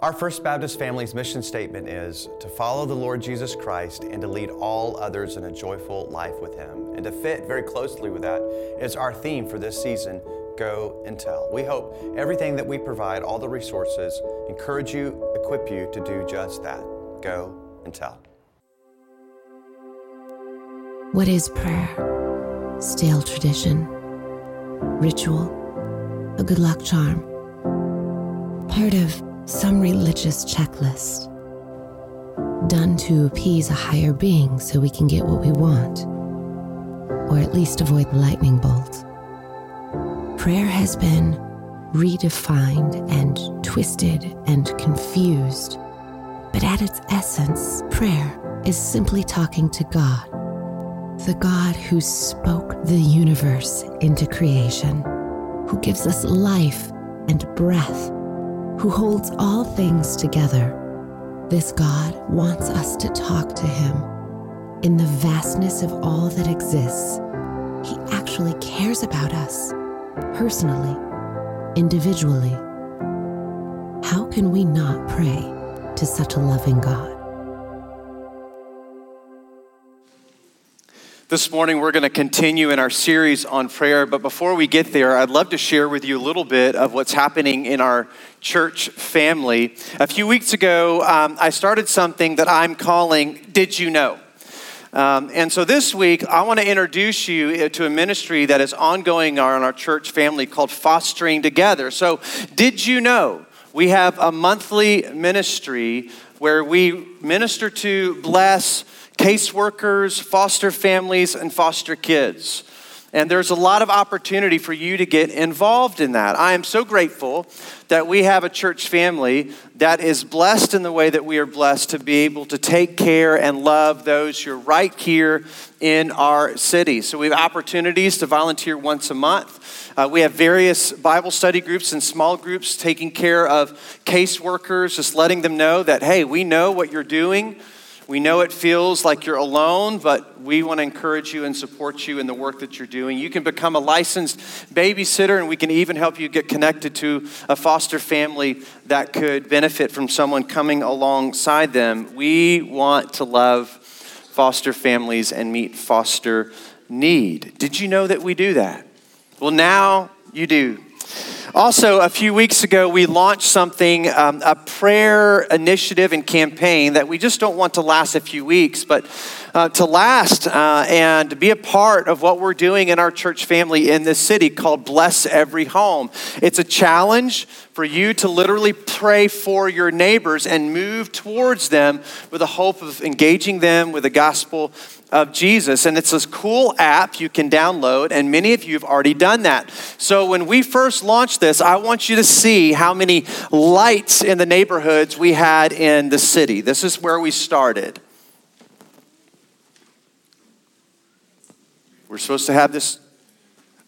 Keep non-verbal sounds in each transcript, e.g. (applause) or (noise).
Our First Baptist family's mission statement is to follow the Lord Jesus Christ and to lead all others in a joyful life with Him. And to fit very closely with that is our theme for this season Go and Tell. We hope everything that we provide, all the resources, encourage you, equip you to do just that. Go and tell. What is prayer? Stale tradition, ritual, a good luck charm, part of some religious checklist done to appease a higher being so we can get what we want, or at least avoid the lightning bolt. Prayer has been redefined and twisted and confused, but at its essence, prayer is simply talking to God, the God who spoke the universe into creation, who gives us life and breath who holds all things together. This God wants us to talk to Him. In the vastness of all that exists, He actually cares about us, personally, individually. How can we not pray to such a loving God? This morning, we're going to continue in our series on prayer. But before we get there, I'd love to share with you a little bit of what's happening in our church family. A few weeks ago, um, I started something that I'm calling Did You Know? Um, and so this week, I want to introduce you to a ministry that is ongoing in our church family called Fostering Together. So, did you know we have a monthly ministry where we minister to, bless, caseworkers, foster families, and foster kids. And there's a lot of opportunity for you to get involved in that. I am so grateful that we have a church family that is blessed in the way that we are blessed to be able to take care and love those who are right here in our city. So we have opportunities to volunteer once a month. Uh, we have various Bible study groups and small groups taking care of caseworkers, just letting them know that, hey, we know what you're doing. We know it feels like you're alone, but we want to encourage you and support you in the work that you're doing. You can become a licensed babysitter, and we can even help you get connected to a foster family that could benefit from someone coming alongside them. We want to love foster families and meet foster need. Did you know that we do that? Well, now you do. Also, a few weeks ago, we launched something, um, a prayer initiative and campaign that we just don't want to last a few weeks, but uh, to last uh, and be a part of what we're doing in our church family in this city called Bless Every Home. It's a challenge for you to literally pray for your neighbors and move towards them with the hope of engaging them with the gospel of Jesus. And it's this cool app you can download, and many of you have already done that. So when we first launched this, I want you to see how many lights in the neighborhoods we had in the city. This is where we started. We're supposed to have this.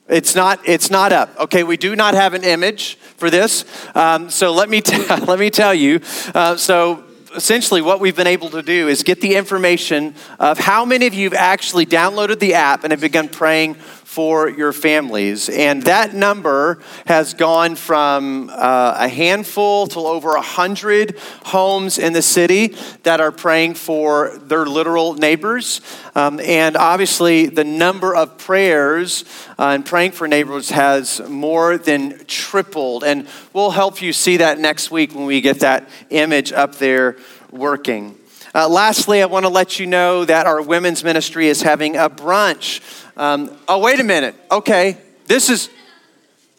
It's not. It's not up. Okay, we do not have an image for this. Um, so let me (laughs) t- let me tell you. Uh, so essentially what we've been able to do is get the information of how many of you have actually downloaded the app and have begun praying for your families. And that number has gone from uh, a handful to over a hundred homes in the city that are praying for their literal neighbors. Um, and obviously, the number of prayers uh, and praying for neighbors has more than tripled. And we'll help you see that next week when we get that image up there working. Uh, lastly, I want to let you know that our women's ministry is having a brunch. Um, oh, wait a minute. Okay, this is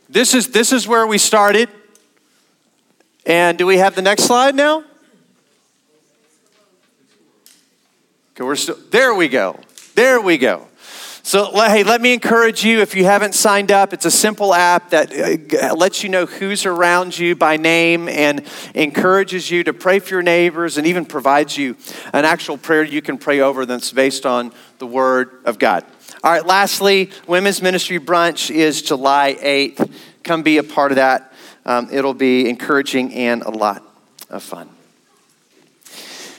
this is this is where we started. And do we have the next slide now? Okay, we're still there. We go. There we go. So, hey, let me encourage you if you haven't signed up, it's a simple app that uh, lets you know who's around you by name and encourages you to pray for your neighbors and even provides you an actual prayer you can pray over that's based on the Word of God. All right, lastly, Women's Ministry Brunch is July 8th. Come be a part of that. Um, it'll be encouraging and a lot of fun.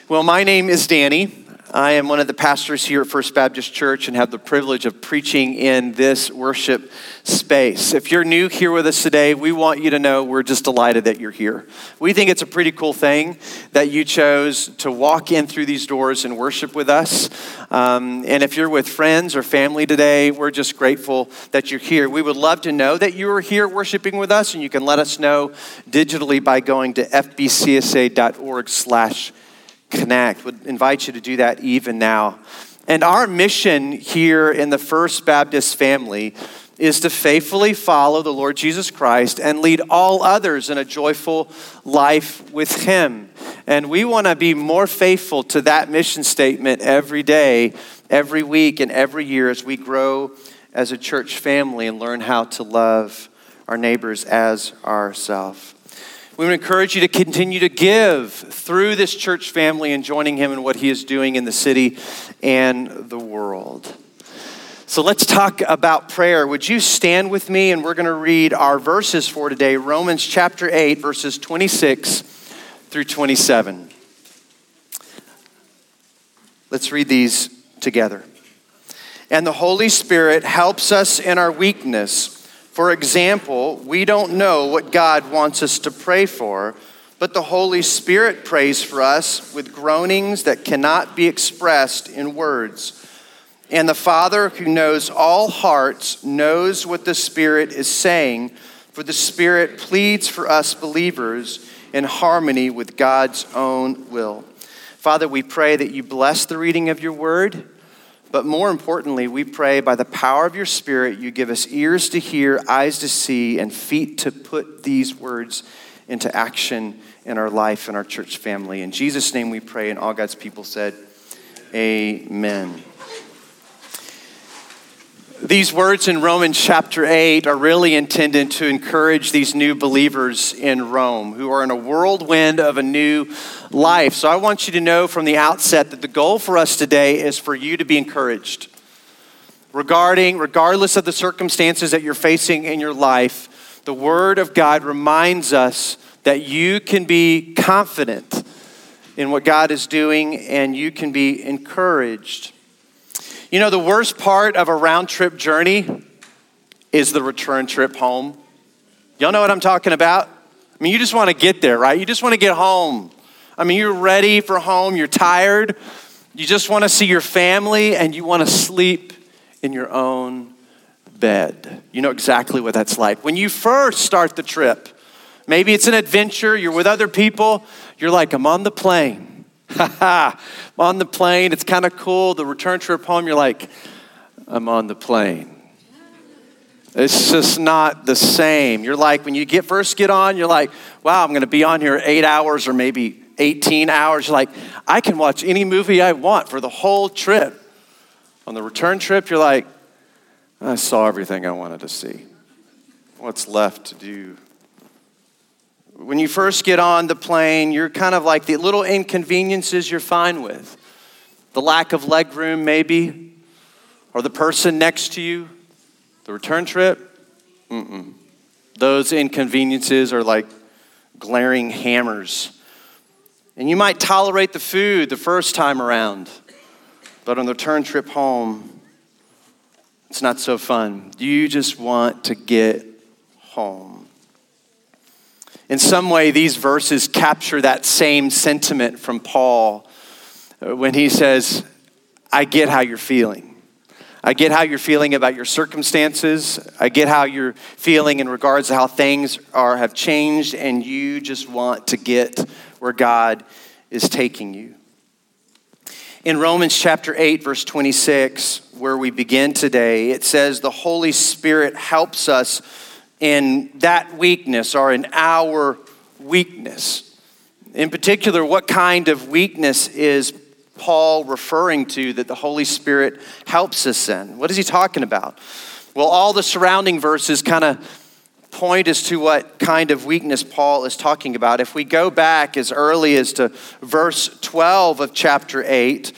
Well, my name is Danny. I am one of the pastors here at First Baptist Church and have the privilege of preaching in this worship space. If you're new here with us today, we want you to know we're just delighted that you're here. We think it's a pretty cool thing that you chose to walk in through these doors and worship with us. Um, and if you're with friends or family today, we're just grateful that you're here. We would love to know that you are here worshiping with us, and you can let us know digitally by going to fbcsa.org slash connect. Would invite you to do that even now. And our mission here in the First Baptist family is to faithfully follow the Lord Jesus Christ and lead all others in a joyful life with Him. And we want to be more faithful to that mission statement every day, every week, and every year as we grow as a church family and learn how to love our neighbors as ourselves. We would encourage you to continue to give through this church family and joining him in what he is doing in the city and the world. So let's talk about prayer. Would you stand with me and we're going to read our verses for today Romans chapter 8, verses 26 through 27. Let's read these together. And the Holy Spirit helps us in our weakness. For example, we don't know what God wants us to pray for, but the Holy Spirit prays for us with groanings that cannot be expressed in words. And the Father, who knows all hearts, knows what the Spirit is saying, for the Spirit pleads for us believers in harmony with God's own will. Father, we pray that you bless the reading of your word. But more importantly, we pray by the power of your Spirit, you give us ears to hear, eyes to see, and feet to put these words into action in our life and our church family. In Jesus' name we pray, and all God's people said, Amen. These words in Romans chapter 8 are really intended to encourage these new believers in Rome who are in a whirlwind of a new life. So I want you to know from the outset that the goal for us today is for you to be encouraged. Regarding, regardless of the circumstances that you're facing in your life, the Word of God reminds us that you can be confident in what God is doing and you can be encouraged. You know, the worst part of a round trip journey is the return trip home. Y'all know what I'm talking about? I mean, you just want to get there, right? You just want to get home. I mean, you're ready for home, you're tired, you just want to see your family, and you want to sleep in your own bed. You know exactly what that's like. When you first start the trip, maybe it's an adventure, you're with other people, you're like, I'm on the plane. I'm (laughs) on the plane. It's kind of cool. The return trip home, you're like, I'm on the plane. It's just not the same. You're like, when you get first get on, you're like, wow, I'm going to be on here eight hours or maybe 18 hours. You're like, I can watch any movie I want for the whole trip. On the return trip, you're like, I saw everything I wanted to see. What's left to do? When you first get on the plane, you're kind of like the little inconveniences you're fine with. The lack of leg room, maybe, or the person next to you. The return trip, mm-mm. Those inconveniences are like glaring hammers. And you might tolerate the food the first time around, but on the return trip home, it's not so fun. You just want to get home. In some way, these verses capture that same sentiment from Paul uh, when he says, I get how you're feeling. I get how you're feeling about your circumstances. I get how you're feeling in regards to how things are have changed and you just want to get where God is taking you. In Romans chapter 8 verse 26 where we begin today, it says the Holy Spirit helps us in that weakness or in our weakness. In particular, what kind of weakness is Paul referring to that the Holy Spirit helps us in? What is he talking about? Well, all the surrounding verses kind of point as to what kind of weakness Paul is talking about. If we go back as early as to verse 12 of chapter 8,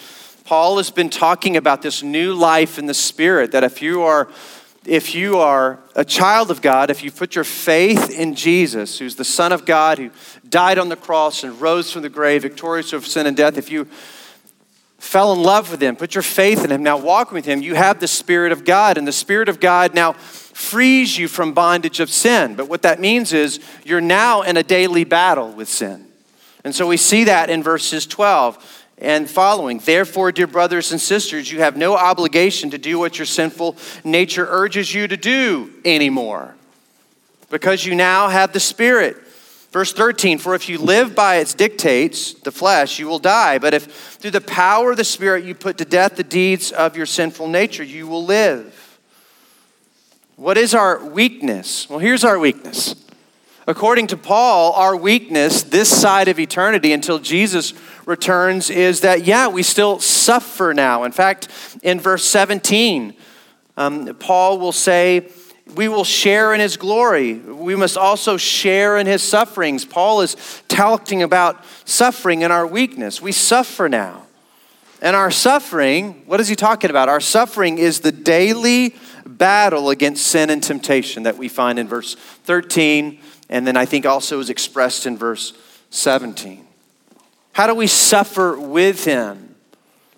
Paul has been talking about this new life in the Spirit, that if you are if you are a child of God, if you put your faith in Jesus, who's the Son of God, who died on the cross and rose from the grave, victorious over sin and death, if you fell in love with him, put your faith in him, now walk with him, you have the Spirit of God. And the Spirit of God now frees you from bondage of sin. But what that means is you're now in a daily battle with sin. And so we see that in verses 12 and following. Therefore, dear brothers and sisters, you have no obligation to do what your sinful nature urges you to do anymore because you now have the Spirit. Verse 13, for if you live by its dictates, the flesh, you will die. But if through the power of the Spirit you put to death the deeds of your sinful nature, you will live. What is our weakness? Well, here's our weakness. According to Paul, our weakness this side of eternity until Jesus returns is that, yeah, we still suffer now. In fact, in verse 17, um, Paul will say, we will share in his glory. We must also share in his sufferings. Paul is talking about suffering and our weakness. We suffer now. And our suffering, what is he talking about? Our suffering is the daily battle against sin and temptation that we find in verse 13, and then I think also is expressed in verse 17. How do we suffer with him?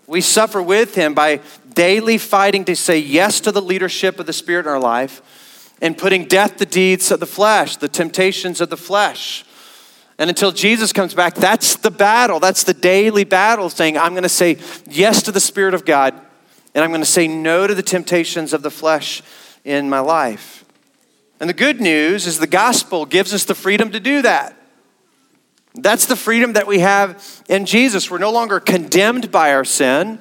We suffer with him by daily fighting to say yes to the leadership of the Spirit in our life and putting death to deeds of the flesh, the temptations of the flesh. And until Jesus comes back, that's the battle. That's the daily battle, saying, I'm going to say yes to the Spirit of God, and I'm going to say no to the temptations of the flesh in my life. And the good news is the gospel gives us the freedom to do that. That's the freedom that we have in Jesus. We're no longer condemned by our sin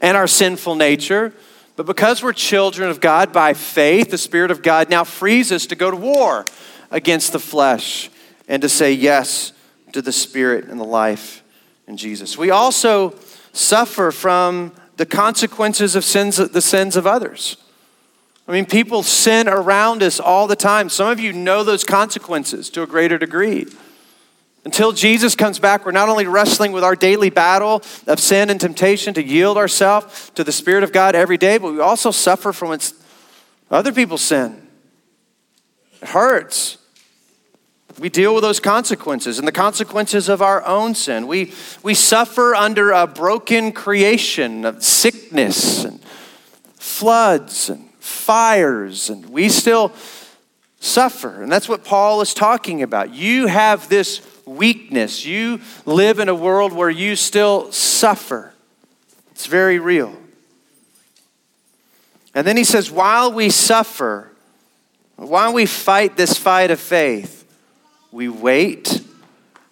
and our sinful nature, but because we're children of God by faith, the Spirit of God now frees us to go to war against the flesh and to say yes to the Spirit and the life in Jesus. We also suffer from the consequences of sins, the sins of others. I mean, people sin around us all the time. Some of you know those consequences to a greater degree. Until Jesus comes back, we're not only wrestling with our daily battle of sin and temptation to yield ourselves to the Spirit of God every day, but we also suffer from other people's sin. It hurts. We deal with those consequences and the consequences of our own sin. We, we suffer under a broken creation of sickness and floods and fires, and we still suffer. And that's what Paul is talking about. You have this weakness. You live in a world where you still suffer. It's very real. And then he says, while we suffer, while we fight this fight of faith, we wait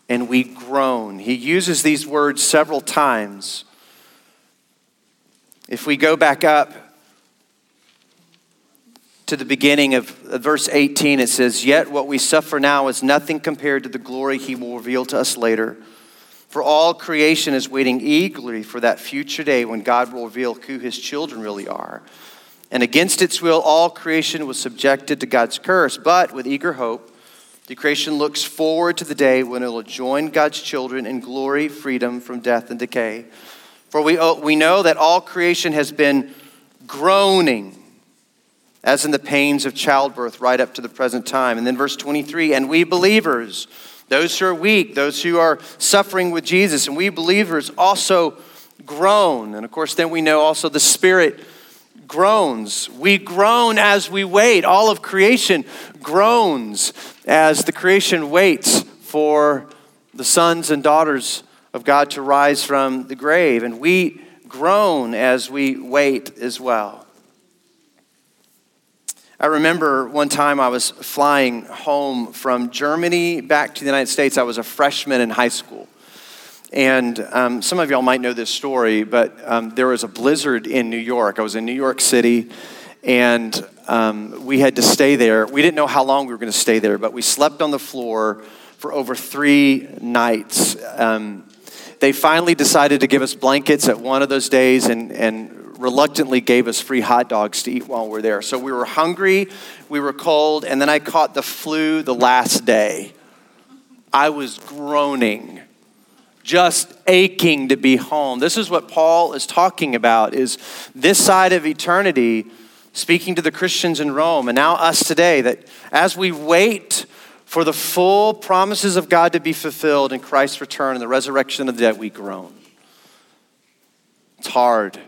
and we groan. He uses these words several times. If we go back up to the beginning of uh, verse 18, it says, Yet what we suffer now is nothing compared to the glory he will reveal to us later. For all creation is waiting eagerly for that future day when God will reveal who his children really are. And against its will, all creation was subjected to God's curse. But with eager hope, the creation looks forward to the day when it will join God's children in glory, freedom from death and decay. For we, oh, we know that all creation has been groaning as in the pains of childbirth right up to the present time. And then verse 23 and we believers, those who are weak, those who are suffering with Jesus, and we believers also groan. And of course, then we know also the Spirit groans. We groan as we wait. All of creation groans as the creation waits for the sons and daughters of God to rise from the grave. And we groan as we wait as well. I remember one time I was flying home from Germany back to the United States. I was a freshman in high school. And um, some of y'all might know this story, but um, there was a blizzard in New York. I was in New York City, and um, we had to stay there. We didn't know how long we were going to stay there, but we slept on the floor for over three nights. Um, they finally decided to give us blankets at one of those days, and, and reluctantly gave us free hot dogs to eat while we are there. So we were hungry, we were cold, and then I caught the flu the last day. I was groaning, just aching to be home. This is what Paul is talking about is this side of eternity speaking to the Christians in Rome and now us today that as we wait for the full promises of God to be fulfilled in Christ's return and the resurrection of the dead, we groan. It's hard.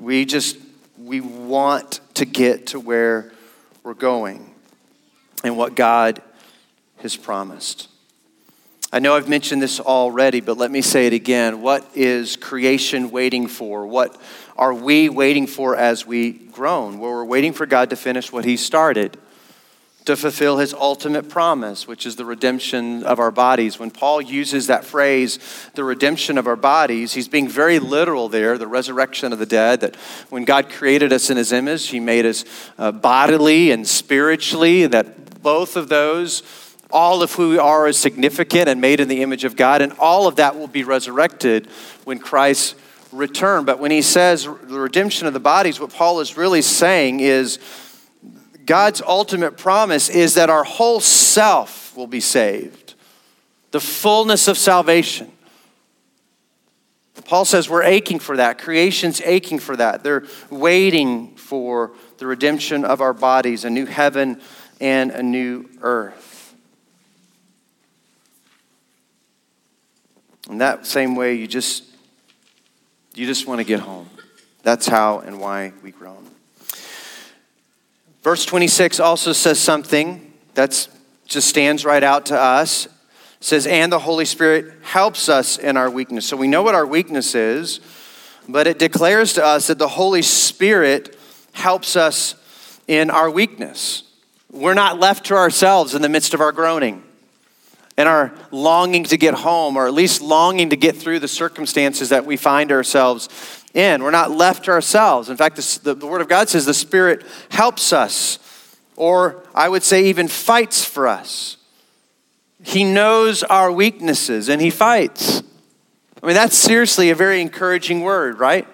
We just, we want to get to where we're going and what God has promised. I know I've mentioned this already, but let me say it again. What is creation waiting for? What are we waiting for as we groan? Well, we're waiting for God to finish what He started, to fulfill His ultimate promise, which is the redemption of our bodies. When Paul uses that phrase, the redemption of our bodies, he's being very literal there, the resurrection of the dead, that when God created us in His image, He made us uh, bodily and spiritually, that both of those all of who we are is significant and made in the image of God, and all of that will be resurrected when Christ returns. But when he says the redemption of the bodies, what Paul is really saying is God's ultimate promise is that our whole self will be saved, the fullness of salvation. Paul says we're aching for that. Creation's aching for that. They're waiting for the redemption of our bodies, a new heaven and a new earth. In that same way, you just you just want to get home. That's how and why we groan. Verse 26 also says something that just stands right out to us. It says, and the Holy Spirit helps us in our weakness. So we know what our weakness is, but it declares to us that the Holy Spirit helps us in our weakness. We're not left to ourselves in the midst of our groaning and our longing to get home, or at least longing to get through the circumstances that we find ourselves in. We're not left to ourselves. In fact, the, the Word of God says the Spirit helps us, or I would say, even fights for us. He knows our weaknesses and He fights. I mean, that's seriously a very encouraging word, right?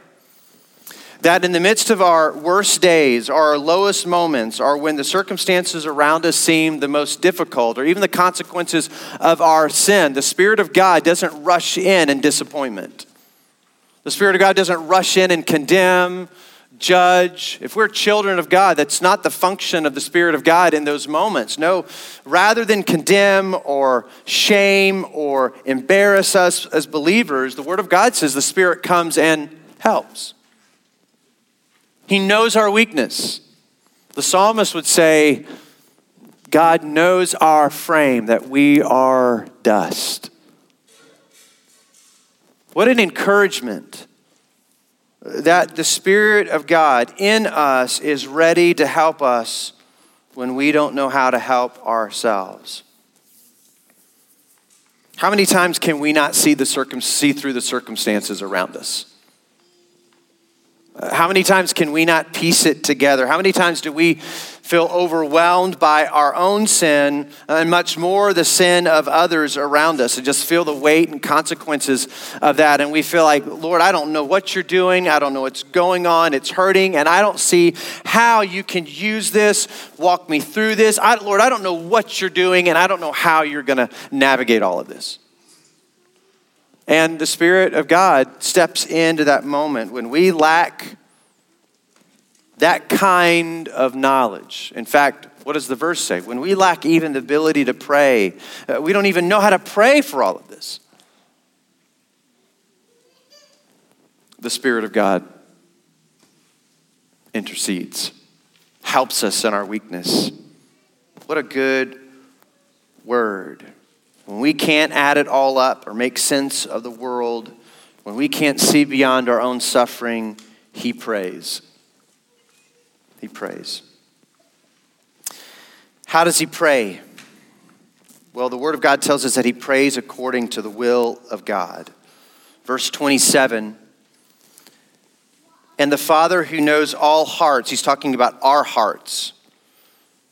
that in the midst of our worst days, our lowest moments, or when the circumstances around us seem the most difficult, or even the consequences of our sin, the Spirit of God doesn't rush in in disappointment. The Spirit of God doesn't rush in and condemn, judge. If we're children of God, that's not the function of the Spirit of God in those moments. No, rather than condemn or shame or embarrass us as believers, the Word of God says the Spirit comes and helps. He knows our weakness. The psalmist would say, God knows our frame, that we are dust. What an encouragement that the Spirit of God in us is ready to help us when we don't know how to help ourselves. How many times can we not see, the circum- see through the circumstances around us? Uh, how many times can we not piece it together? How many times do we feel overwhelmed by our own sin and much more the sin of others around us and just feel the weight and consequences of that? And we feel like, Lord, I don't know what you're doing. I don't know what's going on. It's hurting. And I don't see how you can use this, walk me through this. I, Lord, I don't know what you're doing and I don't know how you're going to navigate all of this. And the Spirit of God steps into that moment when we lack that kind of knowledge. In fact, what does the verse say? When we lack even the ability to pray, uh, we don't even know how to pray for all of this. The Spirit of God intercedes, helps us in our weakness. What a good word. When we can't add it all up or make sense of the world, when we can't see beyond our own suffering, He prays. He prays. How does He pray? Well, the Word of God tells us that He prays according to the will of God. Verse 27 And the Father who knows all hearts, He's talking about our hearts,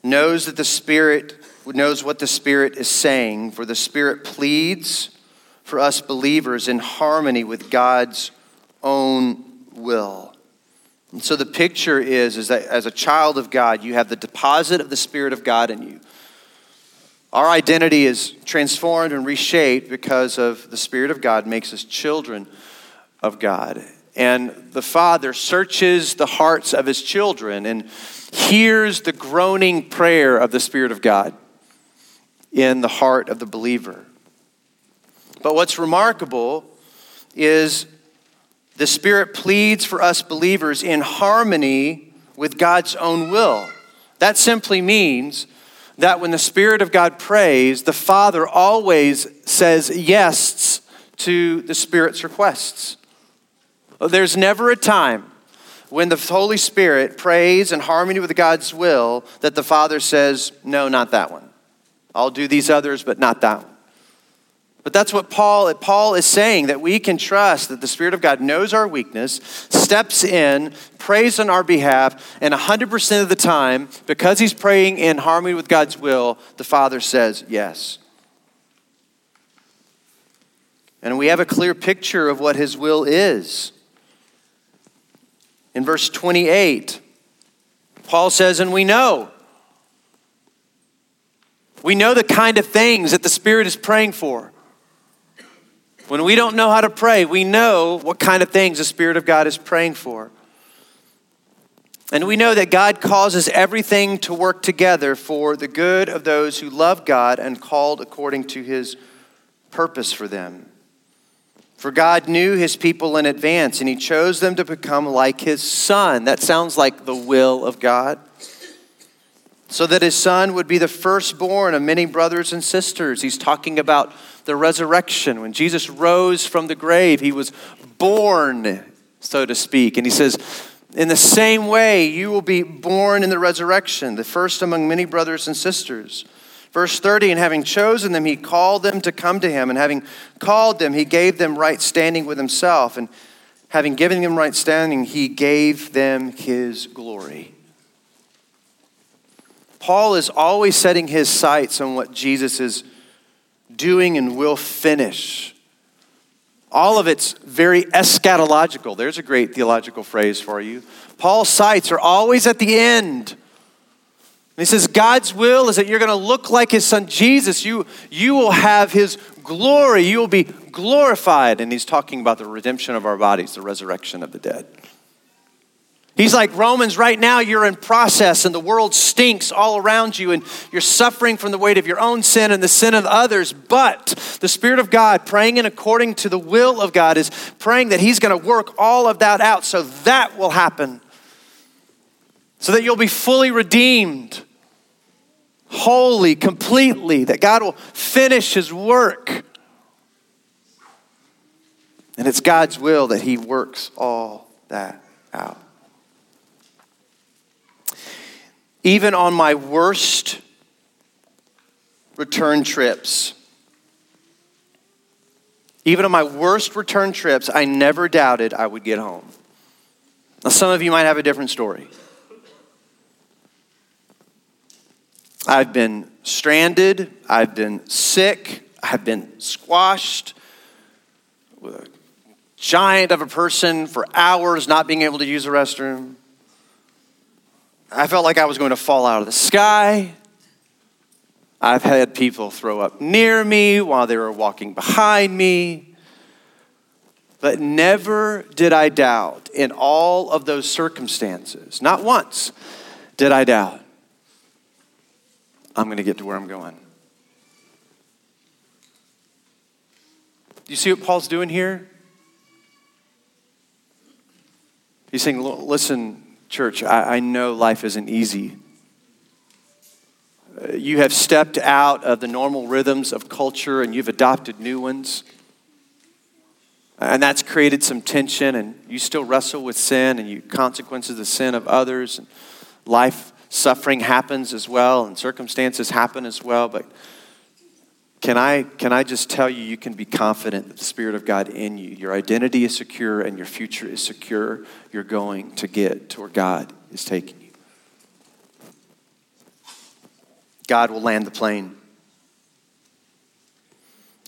knows that the Spirit knows what the Spirit is saying, for the Spirit pleads for us believers in harmony with God's own will. And so the picture is, is that as a child of God, you have the deposit of the Spirit of God in you. Our identity is transformed and reshaped because of the Spirit of God makes us children of God. And the Father searches the hearts of his children and hears the groaning prayer of the Spirit of God in the heart of the believer. But what's remarkable is the Spirit pleads for us believers in harmony with God's own will. That simply means that when the Spirit of God prays, the Father always says yes to the Spirit's requests. There's never a time when the Holy Spirit prays in harmony with God's will that the Father says, No, not that one. I'll do these others, but not that one. But that's what Paul, Paul is saying that we can trust that the Spirit of God knows our weakness, steps in, prays on our behalf, and 100% of the time, because he's praying in harmony with God's will, the Father says yes. And we have a clear picture of what his will is. In verse 28, Paul says, And we know. We know the kind of things that the Spirit is praying for. When we don't know how to pray, we know what kind of things the Spirit of God is praying for. And we know that God causes everything to work together for the good of those who love God and called according to his purpose for them. For God knew his people in advance and he chose them to become like his son. That sounds like the will of God so that his son would be the firstborn of many brothers and sisters. He's talking about the resurrection. When Jesus rose from the grave, he was born, so to speak. And he says, In the same way, you will be born in the resurrection, the first among many brothers and sisters. Verse 30, and having chosen them, he called them to come to him. And having called them, he gave them right standing with himself. And having given them right standing, he gave them his glory. Paul is always setting his sights on what Jesus is doing and will finish. All of it's very eschatological. There's a great theological phrase for you. Paul's sights are always at the end. And he says, God's will is that you're going to look like his son Jesus. You, you will have his glory. You will be glorified. And he's talking about the redemption of our bodies, the resurrection of the dead. He's like, Romans, right now you're in process and the world stinks all around you and you're suffering from the weight of your own sin and the sin of others. But the Spirit of God, praying in according to the will of God, is praying that He's going to work all of that out so that will happen. So that you'll be fully redeemed, holy, completely, that God will finish His work. And it's God's will that He works all that out. Even on my worst return trips, even on my worst return trips, I never doubted I would get home. Now, some of you might have a different story. I've been stranded, I've been sick, I've been squashed with a giant of a person for hours not being able to use the restroom. I felt like I was going to fall out of the sky. I've had people throw up near me while they were walking behind me. But never did I doubt in all of those circumstances, not once did I doubt, I'm going to get to where I'm going. You see what Paul's doing here? He's saying, listen, Church, I, I know life isn't easy. Uh, you have stepped out of the normal rhythms of culture and you've adopted new ones. And that's created some tension, and you still wrestle with sin and you consequences the sin of others. And life suffering happens as well, and circumstances happen as well. But can I, can I just tell you, you can be confident that the Spirit of God in you, your identity is secure and your future is secure. You're going to get to where God is taking you. God will land the plane.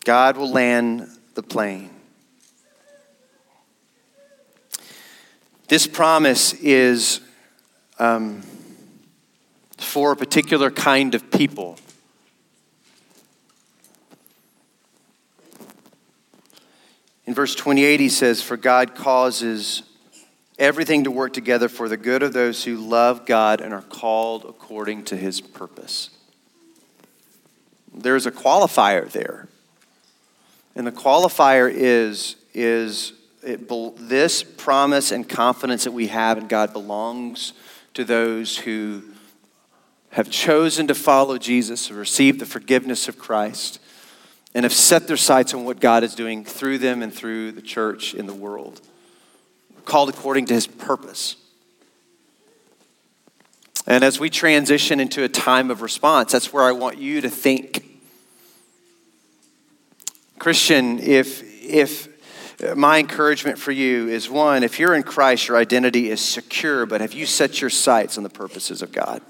God will land the plane. This promise is um, for a particular kind of people. In verse 28, he says, For God causes everything to work together for the good of those who love God and are called according to his purpose. There's a qualifier there. And the qualifier is, is it, this promise and confidence that we have in God belongs to those who have chosen to follow Jesus, have received the forgiveness of Christ, and have set their sights on what God is doing through them and through the church in the world, called according to his purpose. And as we transition into a time of response, that's where I want you to think. Christian, if, if my encouragement for you is one, if you're in Christ, your identity is secure, but have you set your sights on the purposes of God?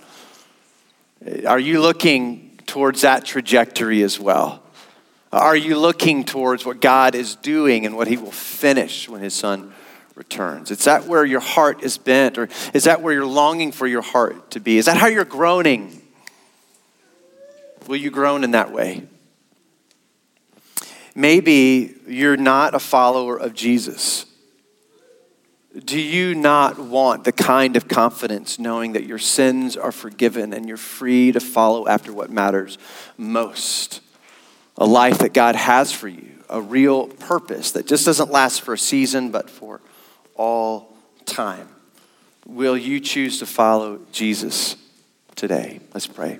Are you looking towards that trajectory as well? Are you looking towards what God is doing and what He will finish when His Son returns? Is that where your heart is bent, or is that where you're longing for your heart to be? Is that how you're groaning? Will you groan in that way? Maybe you're not a follower of Jesus. Do you not want the kind of confidence knowing that your sins are forgiven and you're free to follow after what matters most? A life that God has for you, a real purpose that just doesn't last for a season but for all time. Will you choose to follow Jesus today? Let's pray.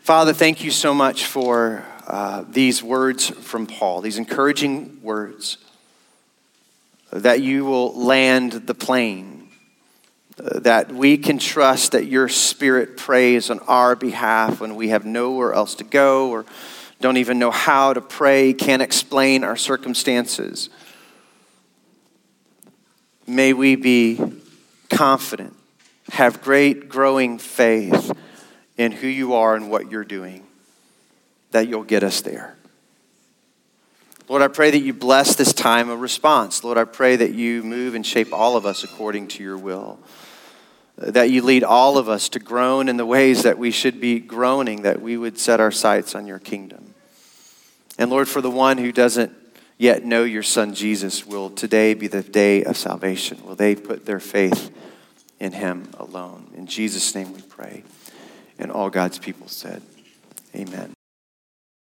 Father, thank you so much for uh, these words from Paul, these encouraging words, that you will land the plane, that we can trust that your spirit prays on our behalf when we have nowhere else to go or don't even know how to pray, can't explain our circumstances. May we be confident, have great growing faith in who you are and what you're doing that you'll get us there. Lord, I pray that you bless this time of response. Lord, I pray that you move and shape all of us according to your will. That you lead all of us to groan in the ways that we should be groaning, that we would set our sights on your kingdom. And Lord, for the one who doesn't yet know your son Jesus, will today be the day of salvation? Will they put their faith in him alone? In Jesus' name we pray. And all God's people said, Amen.